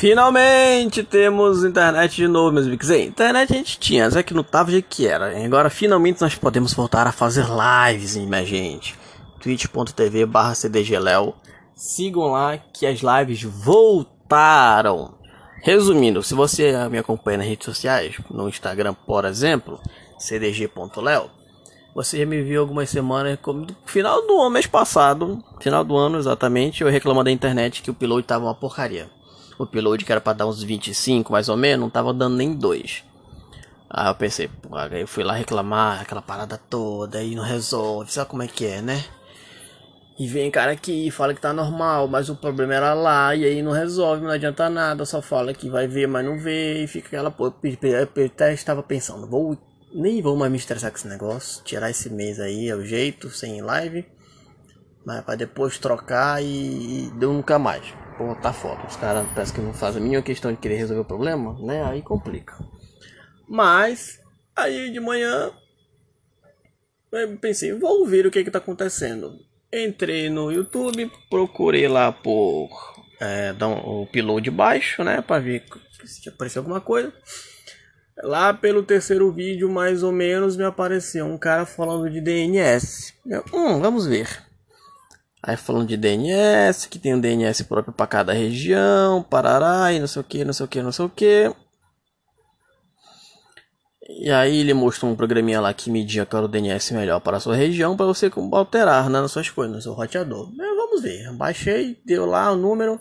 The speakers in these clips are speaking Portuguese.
Finalmente temos internet de novo, meus amigos. Internet a gente tinha, só que não tava jeito que era. Agora finalmente nós podemos voltar a fazer lives, minha gente. twitch.tv barra cdgléo. Sigam lá que as lives voltaram. Resumindo, se você me acompanha nas redes sociais, no Instagram, por exemplo, cdg.leo, você já me viu algumas semanas, como no final do ano, mês passado, final do ano exatamente, eu reclamando da internet que o piloto tava uma porcaria. O piloto que era para dar uns 25 mais ou menos, não tava dando nem dois. Aí eu pensei, pô, aí eu fui lá reclamar, aquela parada toda, aí não resolve, sabe como é que é, né? E vem cara aqui e fala que tá normal, mas o problema era lá, e aí não resolve, não adianta nada, só fala que vai ver, mas não vê, e fica aquela pô, eu até estava pensando, vou nem vou mais me estressar com esse negócio. Tirar esse mês aí é o jeito, sem live. Mas para depois trocar e, e deu nunca mais. Pô, tá foda. Os caras parece que não fazem a mínima questão de querer resolver o problema, né? Aí complica. Mas, aí de manhã, eu pensei, vou ver o que que tá acontecendo. Entrei no YouTube, procurei lá por é, um, o piloto de baixo, né? Pra ver se apareceu alguma coisa. Lá pelo terceiro vídeo, mais ou menos, me apareceu um cara falando de DNS. Eu, hum, vamos ver. Aí falando de DNS, que tem um DNS próprio para cada região, parará, e não sei o que, não sei o que, não sei o que. E aí ele mostrou um programinha lá que media qual era o DNS melhor para a sua região, para você alterar né, nas suas coisas, no seu roteador. Eu, vamos ver. Baixei, deu lá o número.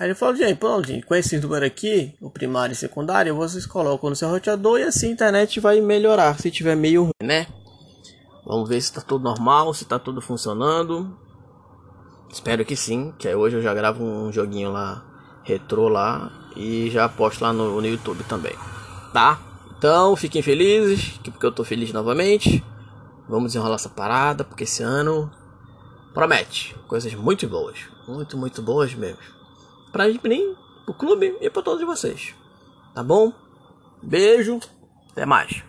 Aí ele falou, gente, pronto, gente, com esse número aqui, o primário e secundário, vocês colocam no seu roteador e assim a internet vai melhorar, se tiver meio ruim, né? Vamos ver se está tudo normal, se está tudo funcionando. Espero que sim, que hoje eu já gravo um joguinho lá, retrô lá, e já posto lá no, no YouTube também, tá? Então, fiquem felizes, porque eu tô feliz novamente. Vamos desenrolar essa parada, porque esse ano promete coisas muito boas, muito, muito boas mesmo pra mim, pro clube e pra todos vocês. Tá bom? Beijo, até mais.